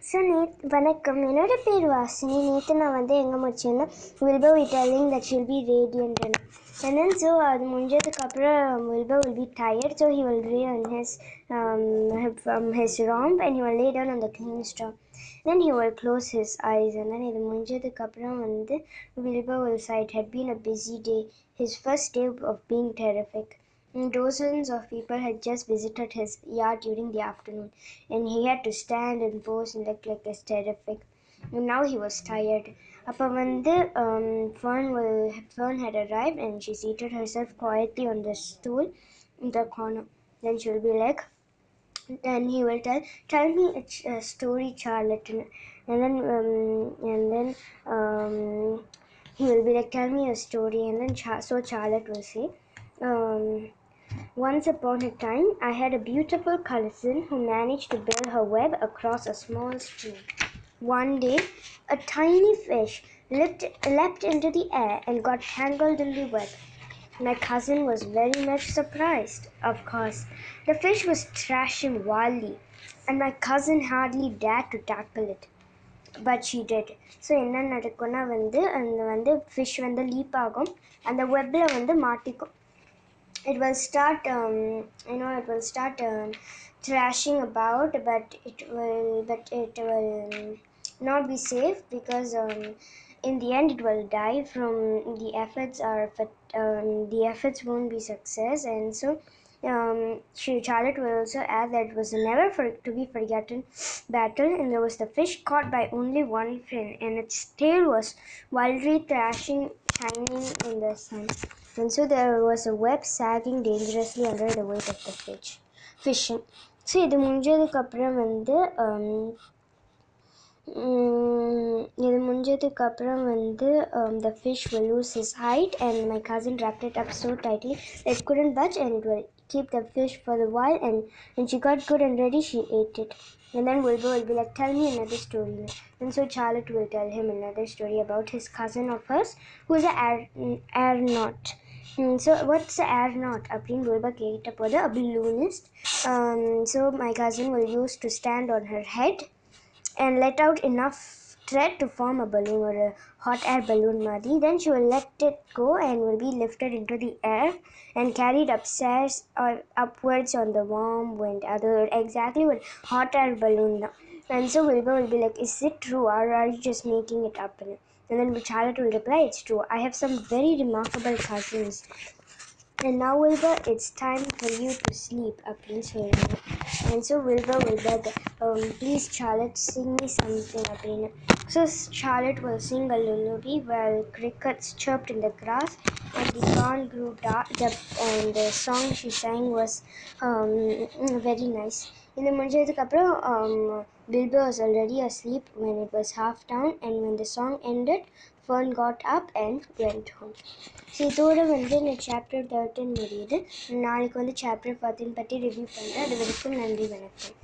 So நேத் வணக்கம் என்னோட பேர் வாசினி நேற்று நான் வந்து எங்கே முடிச்சேன்னா Bilbo we telling that she'll be radiant and then so அது முடிஞ்சதுக்கப்புறம் வில்போ will be tired so he will lay on his um, from his romp and he will lay down on the clean straw then he will close his eyes and then இது முடிஞ்சதுக்கப்புறம் வந்து வில்போ will say it had been a busy day his first day of being terrific Dozens of people had just visited his yard during the afternoon, and he had to stand and pose and look like a terrific. And now he was tired. அப்போ வந்து um, Fern, will, Fern had arrived and she seated herself quietly on the stool in the corner. Then she will be like, and he will tell, tell me a, ch- a story, Charlotte. And, and then, um, and then um, he will be like, tell me a story. And then, Char- so Charlotte will say, um, once upon a time, I had a beautiful cousin who managed to build her web across a small stream. One day, a tiny fish leapt, leapt into the air and got tangled in the web. My cousin was very much surprised, of course. The fish was thrashing wildly, and my cousin hardly dared to tackle it. But she dead so என்ன நடக்கும்னா வந்து அந்த வந்து fish வந்து leaf ஆகும் அந்த வெப்பில் வந்து மாட்டிக்கும் it will start um, you know it will start um, thrashing about but it will but it will not be safe because um, in the end it will die from the efforts are um, the efforts won't be success. And so um, Charlotte will also add that it was never for, to be forgotten battle, and there was the fish caught by only one fin, and its tail was wildly thrashing, shining in the sun. And so there was a web sagging dangerously under the weight of the fish. Fishing. So இது முடிஞ்சதுக்கப்புறம் வந்து um, mm, இது முடிஞ்சதுக்கப்புறம் வந்து um, the fish will lose his height and my cousin wrapped it up so tightly that it couldn't budge and it will keep the fish for a while and when she got good and ready she ate it and then Wilbur will be like tell me another story and so Charlotte will tell him another story about his cousin of hers who is an air, aeronaut Mm, so what's the aeronaut அப்படின்னு Wilbur கேட்ட போது a balloonist um, so my cousin will use to stand on her head and let out enough thread to form a balloon or a hot air balloon Madhi, Then she will let it go and will be lifted into the air and carried upstairs or upwards on the warm wind. Other exactly what hot air balloon. And so Wilbur will be like, is it true or are you just making it up? And then Charlotte will reply, it's true. I have some very remarkable cousins and now, Wilbur, it's time for you to sleep, appeals Helena. And so Wilbur will um, please, Charlotte, sing me something, Apina. So Charlotte will sing a lullaby while crickets chirped in the grass and the band grew uh, dark and the song she sang was um, very nice. இது முடிஞ்சதுக்கப்புறம் Bilbo was already asleep when it was half down and when the song ended Fern got up and went home so இதோடு வந்து இந்த chapter thirteen முடியுது. நாளைக்கு வந்து chapter ஃபார்ட்டின் பற்றி review பண்ணுறேன் அது வரைக்கும் நன்றி வணக்கம்.